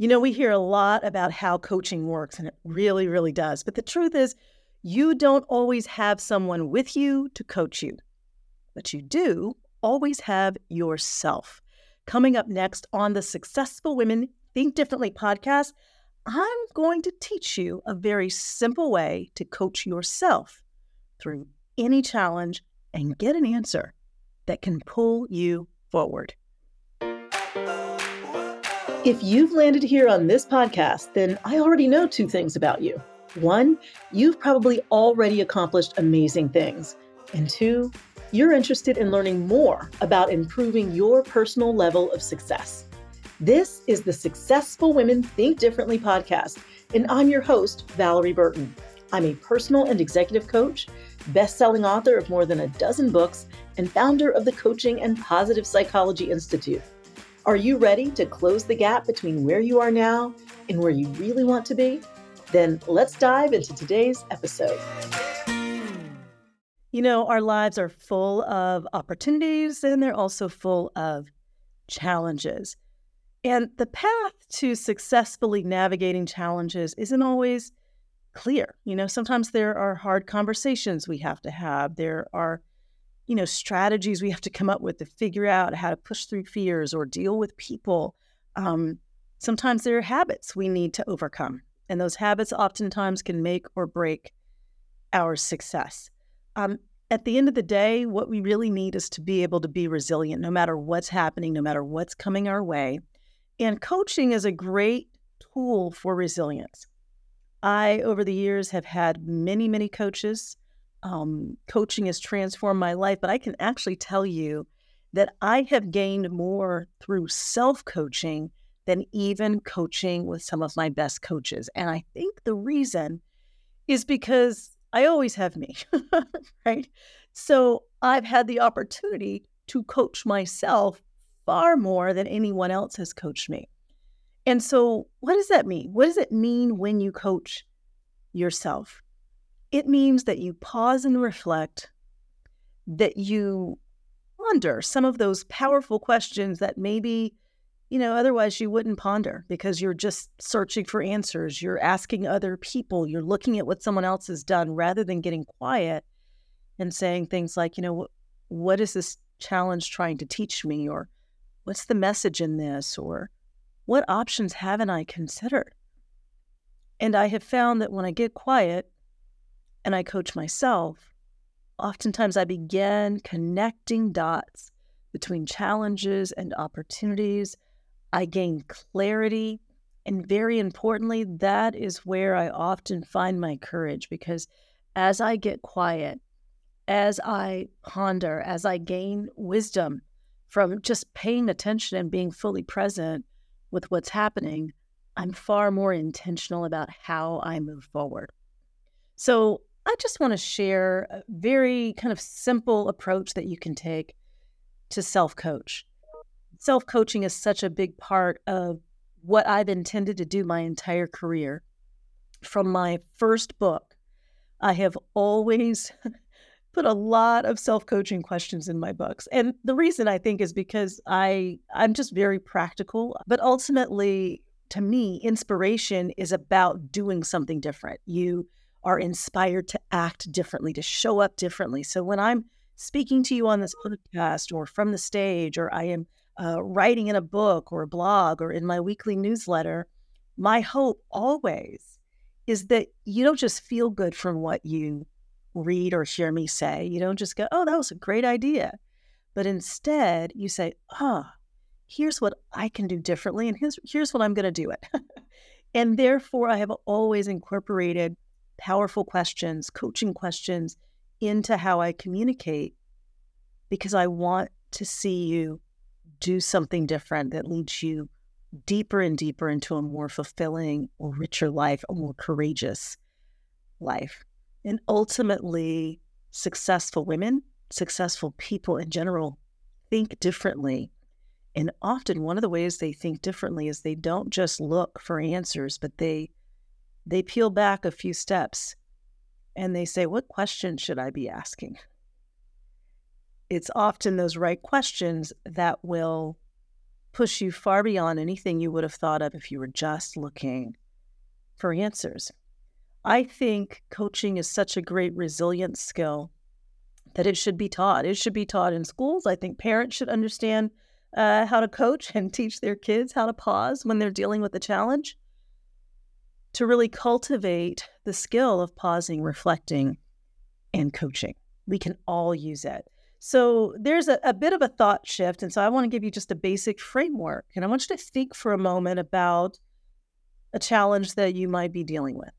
You know, we hear a lot about how coaching works, and it really, really does. But the truth is, you don't always have someone with you to coach you, but you do always have yourself. Coming up next on the Successful Women Think Differently podcast, I'm going to teach you a very simple way to coach yourself through any challenge and get an answer that can pull you forward. If you've landed here on this podcast, then I already know two things about you. One, you've probably already accomplished amazing things. And two, you're interested in learning more about improving your personal level of success. This is the Successful Women Think Differently podcast, and I'm your host, Valorie Burton. I'm a personal and executive coach, best selling author of more than a dozen books, and founder of the Coaching and Positive Psychology Institute. Are you ready to close the gap between where you are now and where you really want to be? Then let's dive into today's episode. You know, our lives are full of opportunities and they're also full of challenges. And the path to successfully navigating challenges isn't always clear. You know, sometimes there are hard conversations we have to have. There are you know, strategies we have to come up with to figure out how to push through fears or deal with people. Um, sometimes there are habits we need to overcome, and those habits oftentimes can make or break our success. Um, at the end of the day, what we really need is to be able to be resilient no matter what's happening, no matter what's coming our way. And coaching is a great tool for resilience. I, over the years, have had many, many coaches um, coaching has transformed my life, but I can actually tell you that I have gained more through self coaching than even coaching with some of my best coaches. And I think the reason is because I always have me, right? So I've had the opportunity to coach myself far more than anyone else has coached me. And so, what does that mean? What does it mean when you coach yourself? It means that you pause and reflect, that you ponder some of those powerful questions that maybe, you know, otherwise you wouldn't ponder because you're just searching for answers. You're asking other people, you're looking at what someone else has done rather than getting quiet and saying things like, you know, what, is this challenge trying to teach me? Or what's the message in this? Or what options haven't I considered? And I have found that when I get quiet, and I coach myself, oftentimes I begin connecting dots between challenges and opportunities. I gain clarity. And very importantly, that is where I often find my courage because as I get quiet, as I ponder, as I gain wisdom from just paying attention and being fully present with what's happening, I'm far more intentional about how I move forward. So I just want to share a very kind of simple approach that you can take to self coach. Self coaching is such a big part of what I've intended to do my entire career. From my first book, I have always put a lot of self-coaching questions in my books. And the reason I think is because I I'm just very practical, but ultimately to me inspiration is about doing something different. You are inspired to act differently, to show up differently. So when I'm speaking to you on this podcast or from the stage, or I am uh, writing in a book or a blog or in my weekly newsletter, my hope always is that you don't just feel good from what you read or hear me say. You don't just go, oh, that was a great idea. But instead, you say, ah, oh, here's what I can do differently, and here's, here's what I'm going to do it. and therefore, I have always incorporated powerful questions, coaching questions into how I communicate because I want to see you do something different that leads you deeper and deeper into a more fulfilling or richer life, a more courageous life. And ultimately, successful women, successful people in general, think differently. And often, one of the ways they think differently is they don't just look for answers, but they they peel back a few steps and they say, What questions should I be asking? It's often those right questions that will push you far beyond anything you would have thought of if you were just looking for answers. I think coaching is such a great resilience skill that it should be taught. It should be taught in schools. I think parents should understand uh, how to coach and teach their kids how to pause when they're dealing with a challenge to really cultivate the skill of pausing, reflecting, and coaching. We can all use it. So there's a, a, bit of a thought shift. And so I want to give you just a basic framework. And I want you to think for a moment about a challenge that you might be dealing with.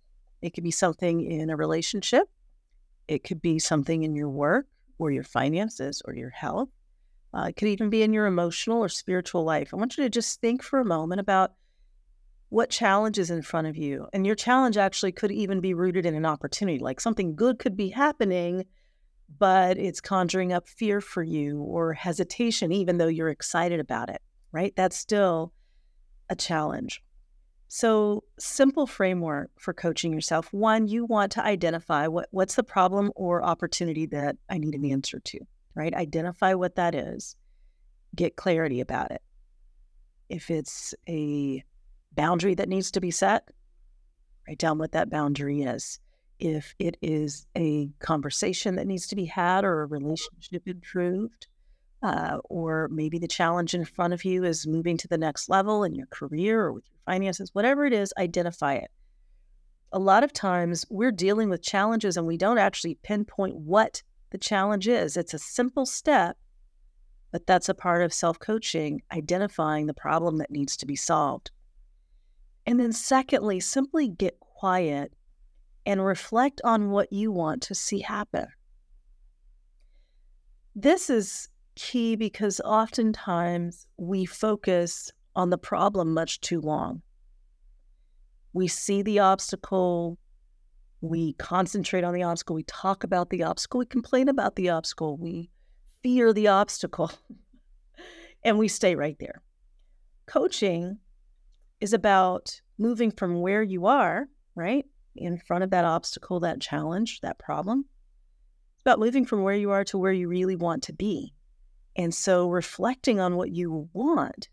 It could be something in a relationship, it could be something in your work or your finances or your health. Uh, it could even be in your emotional or spiritual life. I want you to just think for a moment about what challenge is in front of you. And your challenge actually could even be rooted in an opportunity, like something good could be happening, but it's conjuring up fear for you or hesitation, even though you're excited about it, right? That's still a challenge. So, simple framework for coaching yourself. One, you want to identify what, what's the problem or opportunity that I need an answer to, right? Identify what that is, get clarity about it. If it's a boundary that needs to be set, write down what that boundary is. If it is a conversation that needs to be had or a relationship improved, uh, or maybe the challenge in front of you is moving to the next level in your career or with your finances, whatever it is, identify it. A lot of times we're dealing with challenges and we don't actually pinpoint what the challenge is. It's a simple step, but that's a part of self coaching, identifying the problem that needs to be solved. And then, secondly, simply get quiet and reflect on what you want to see happen. This is key because oftentimes we focus on the problem much too long. We see the obstacle, we concentrate on the obstacle, we talk about the obstacle, we complain about the obstacle, we fear the obstacle, and we stay right there. Coaching is about moving from where you are, right, in front of that obstacle, that challenge, that problem. It's about moving from where you are to where you really want to be. And so reflecting on what you want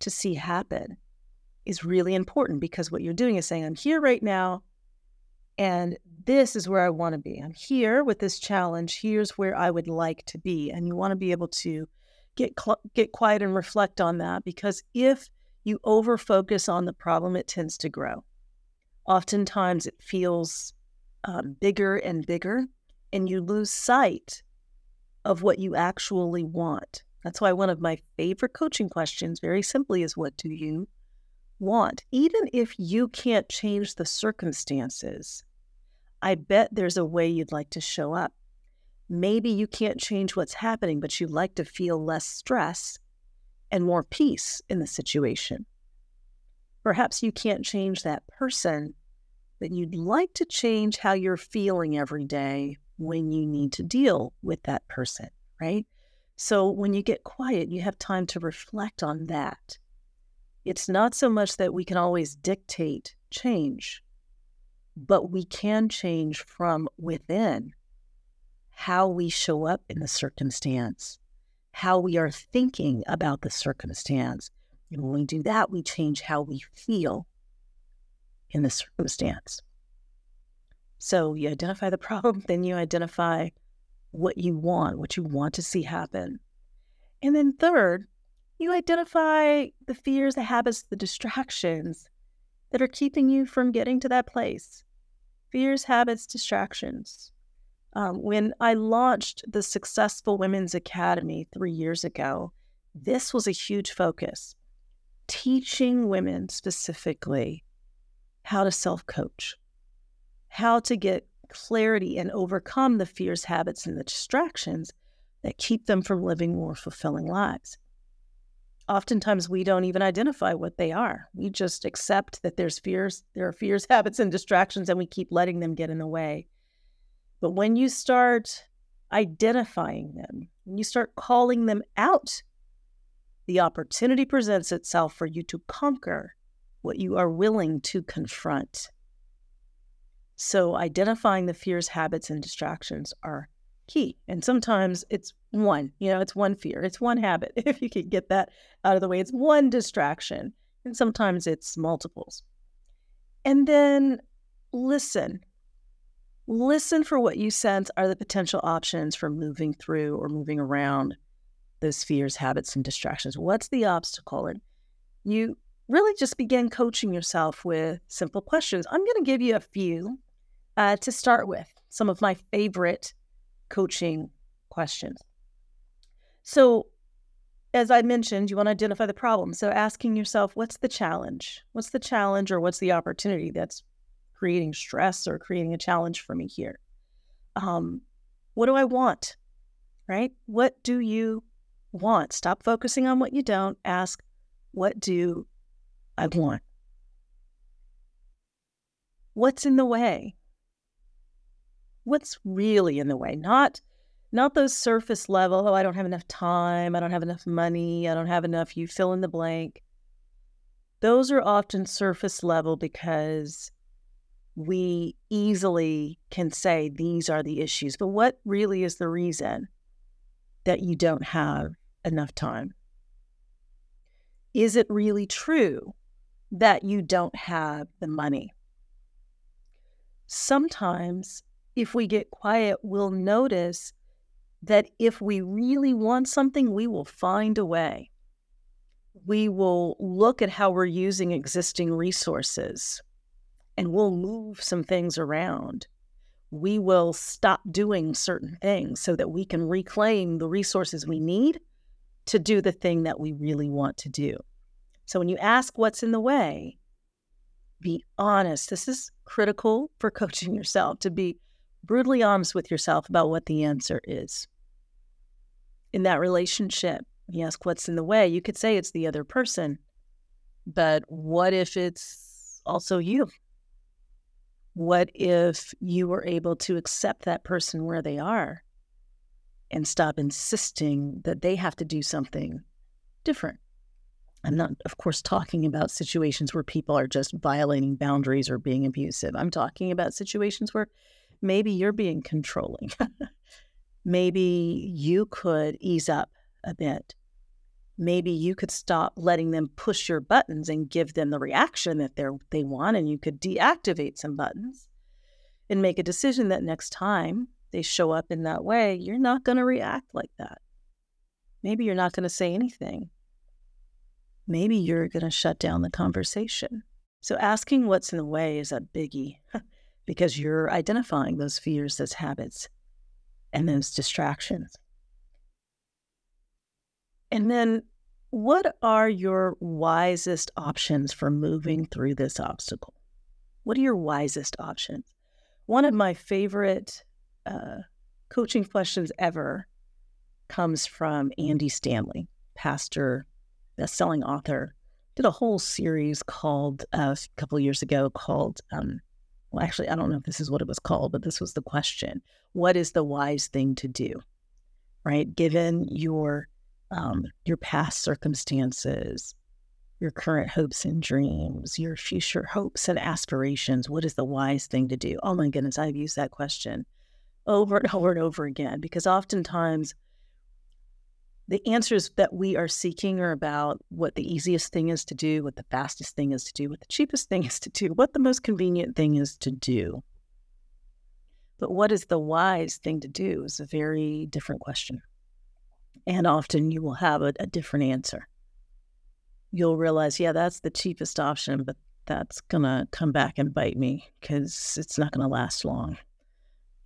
to see happen is really important because what you're doing is saying, I'm here right now, and this is where I want to be. I'm here with this challenge. Here's where I would like to be. And you want to be able to get cl- get quiet and reflect on that because if you over focus on the problem, it tends to grow. Oftentimes, it feels um, bigger and bigger, and you lose sight of what you actually want. That's why one of my favorite coaching questions, very simply, is what do you want? Even if you can't change the circumstances, I bet there's a way you'd like to show up. Maybe you can't change what's happening, but you'd like to feel less stress and more peace in the situation. Perhaps you can't change that person, but you'd like to change how you're feeling every day when you need to deal with that person, right? So when you get quiet, you have time to reflect on that. It's not so much that we can always dictate change, but we can change from within how we show up in the circumstance how we are thinking about the circumstance. And when we do that, we change how we feel in the circumstance. So you identify the problem, then you identify what you want, what you want to see happen. And then third, you identify the fears, the habits, the distractions that are keeping you from getting to that place. Fears, habits, distractions. Um, when I launched the Successful Women's Academy three years ago, this was a huge focus teaching women specifically how to self coach, how to get clarity and overcome the fears, habits, and the distractions that keep them from living more fulfilling lives. Oftentimes, we don't even identify what they are. We just accept that there's fears, there are fears, habits, and distractions, and we keep letting them get in the way. But when you start identifying them, when you start calling them out, the opportunity presents itself for you to conquer what you are willing to confront. So, identifying the fears, habits, and distractions are key. And sometimes it's one, you know, it's one fear, it's one habit. If you can get that out of the way, it's one distraction. And sometimes it's multiples. And then listen. Listen for what you sense are the potential options for moving through or moving around those fears, habits, and distractions. What's the obstacle? And you really just begin coaching yourself with simple questions. I'm going to give you a few uh, to start with, some of my favorite coaching questions. So, as I mentioned, you want to identify the problem. So, asking yourself, what's the challenge? What's the challenge or what's the opportunity that's creating stress or creating a challenge for me here? Um, what do I want? Right? What do you want? Stop focusing on what you don't. Ask, what do I want? What's in the way? What's really in the way? Not not those surface level, oh, I don't have enough time, I don't have enough money, I don't have enough, you fill in the blank. Those are often surface level because we easily can say these are the issues. But what really is the reason that you don't have enough time? Is it really true that you don't have the money? Sometimes, if we get quiet, we'll notice that if we really want something, we will find a way. We will look at how we're using existing resources and we'll move some things around. We will stop doing certain things so that we can reclaim the resources we need to do the thing that we really want to do. So when you ask what's in the way, be honest. This is critical for coaching yourself to be brutally honest with yourself about what the answer is. In that relationship, you ask what's in the way, you could say it's the other person. But what if it's also you? What if you were able to accept that person where they are and stop insisting that they have to do something different? I'm not, of course, talking about situations where people are just violating boundaries or being abusive. I'm talking about situations where maybe you're being controlling. maybe you could ease up a bit maybe you could stop letting them push your buttons and give them the reaction that they they want and you could deactivate some buttons and make a decision that next time they show up in that way you're not going to react like that. Maybe you're not going to say anything. Maybe you're going to shut down the conversation. So asking what's in the way is a biggie because you're identifying those fears those habits and those distractions and then, what are your wisest options for moving through this obstacle? What are your wisest options? One of my favorite uh, coaching questions ever comes from Andy Stanley, pastor, best-selling author. Did a whole series called uh, a couple years ago called. Um, well, actually, I don't know if this is what it was called, but this was the question: What is the wise thing to do? Right, given your um, your past circumstances, your current hopes and dreams, your future hopes and aspirations. What is the wise thing to do? Oh my goodness, I've used that question over and over and over again because oftentimes the answers that we are seeking are about what the easiest thing is to do, what the fastest thing is to do, what the cheapest thing is to do, what the most convenient thing is to do. But what is the wise thing to do is a very different question. And often you will have a, a different answer. You'll realize, yeah, that's the cheapest option, but that's going to come back and bite me because it's not going to last long.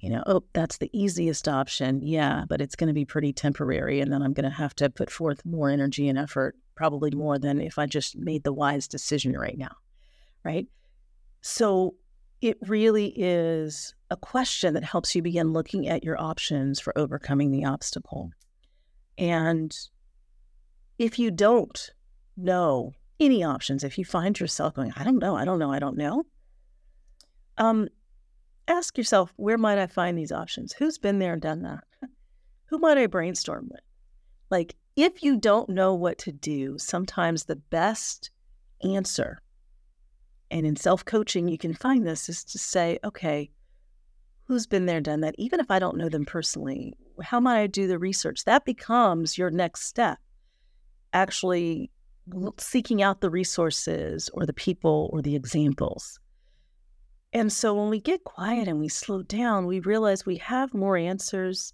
You know, oh, that's the easiest option. Yeah, but it's going to be pretty temporary. And then I'm going to have to put forth more energy and effort, probably more than if I just made the wise decision right now. Right. So it really is a question that helps you begin looking at your options for overcoming the obstacle. And if you don't know any options, if you find yourself going, I don't know, I don't know, I don't know, um, ask yourself, where might I find these options? Who's been there and done that? Who might I brainstorm with? Like, if you don't know what to do, sometimes the best answer, and in self coaching, you can find this, is to say, okay, who's been there, done that, even if I don't know them personally, how might I do the research? That becomes your next step. Actually, seeking out the resources or the people or the examples. And so when we get quiet and we slow down, we realize we have more answers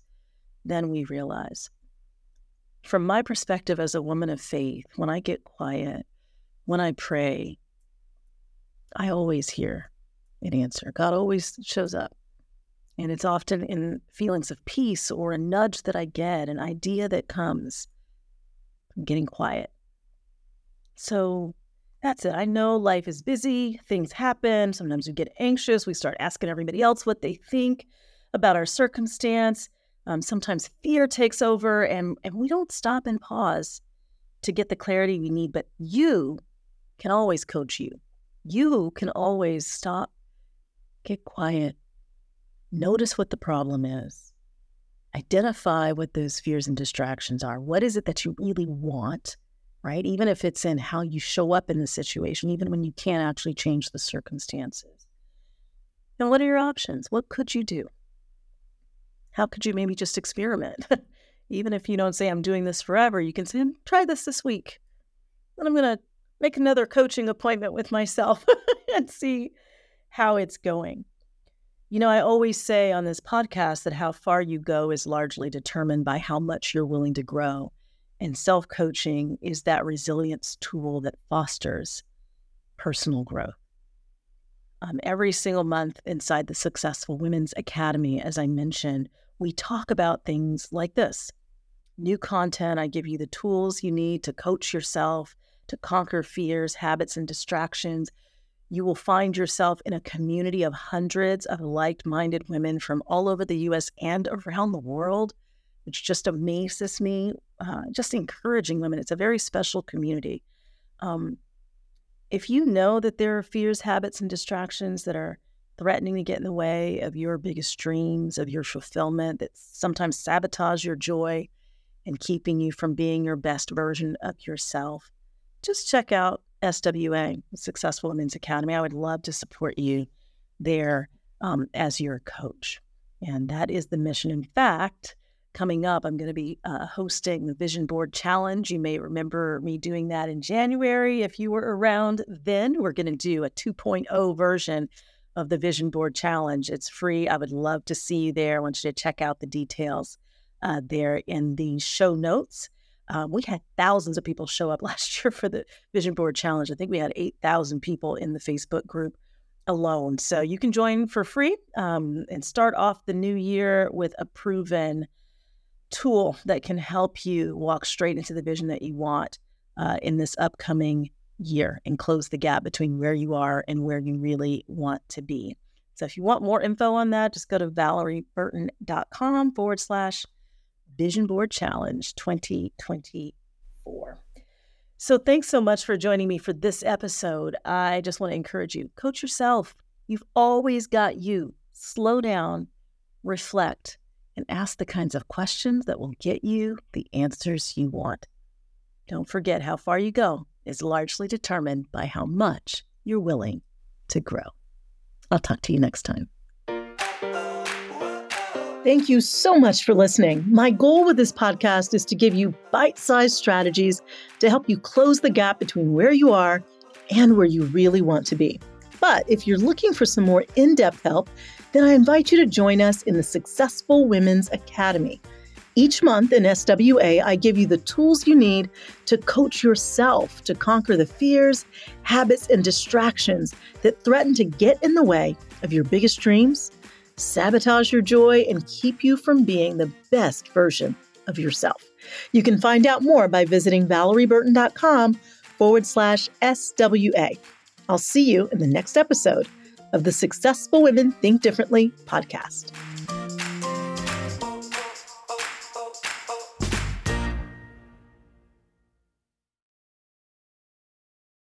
than we realize. From my perspective as a woman of faith, when I get quiet, when I pray, I always hear an answer. God always shows up. And it's often in feelings of peace or a nudge that I get, an idea that comes getting quiet. So that's it. I know life is busy, things happen. Sometimes we get anxious. We start asking everybody else what they think about our circumstance. Um, sometimes fear takes over, and, and we don't stop and pause to get the clarity we need. But you can always coach you. You can always stop, get quiet, Notice what the problem is. Identify what those fears and distractions are. What is it that you really want, right? Even if it's in how you show up in the situation, even when you can't actually change the circumstances. And what are your options? What could you do? How could you maybe just experiment? even if you don't say, I'm doing this forever, you can say, hmm, try this this week. And I'm going to make another coaching appointment with myself and see how it's going. You know, I always say on this podcast that how far you go is largely determined by how much you're willing to grow. And self coaching is that resilience tool that fosters personal growth. Um, every single month inside the Successful Women's Academy, as I mentioned, we talk about things like this new content. I give you the tools you need to coach yourself, to conquer fears, habits, and distractions you will find yourself in a community of hundreds of like minded women from all over the US and around the world, which just amazes me. Uh, just encouraging women. It's a very special community. Um, if you know that there are fears, habits, and distractions that are threatening to get in the way of your biggest dreams, of your fulfillment, that sometimes sabotage your joy and keeping you from being your best version of yourself, just check out SWA, Successful Women's Academy. I would love to support you there um, as your coach. And that is the mission. In fact, coming up, I'm going to be uh, hosting the Vision Board Challenge. You may remember me doing that in January. If you were around then, we're going to do a 2.0 version of the Vision Board Challenge. It's free. I would love to see you there. I want you to check out the details uh, there in the show notes. Um, we had thousands of people show up last year for the Vision Board Challenge. I think we had 8,000 people in the Facebook group alone. So you can join for free um, and start off the new year with a proven tool that can help you walk straight into the vision that you want uh, in this upcoming year and close the gap between where you are and where you really want to be. So if you want more info on that, just go to valorieburton.com forward slash Vision Board Challenge 2024. So, thanks so much for joining me for this episode. I just want to encourage you coach yourself. You've always got you. Slow down, reflect, and ask the kinds of questions that will get you the answers you want. Don't forget how far you go is largely determined by how much you're willing to grow. I'll talk to you next time. Thank you so much for listening. My goal with this podcast is to give you bite sized strategies to help you close the gap between where you are and where you really want to be. But if you're looking for some more in depth help, then I invite you to join us in the Successful Women's Academy. Each month in SWA, I give you the tools you need to coach yourself to conquer the fears, habits, and distractions that threaten to get in the way of your biggest dreams sabotage your joy, and keep you from being the best version of yourself. You can find out more by visiting valorieburton.com forward slash SWA. I'll see you in the next episode of the Successful Women Think Differently podcast.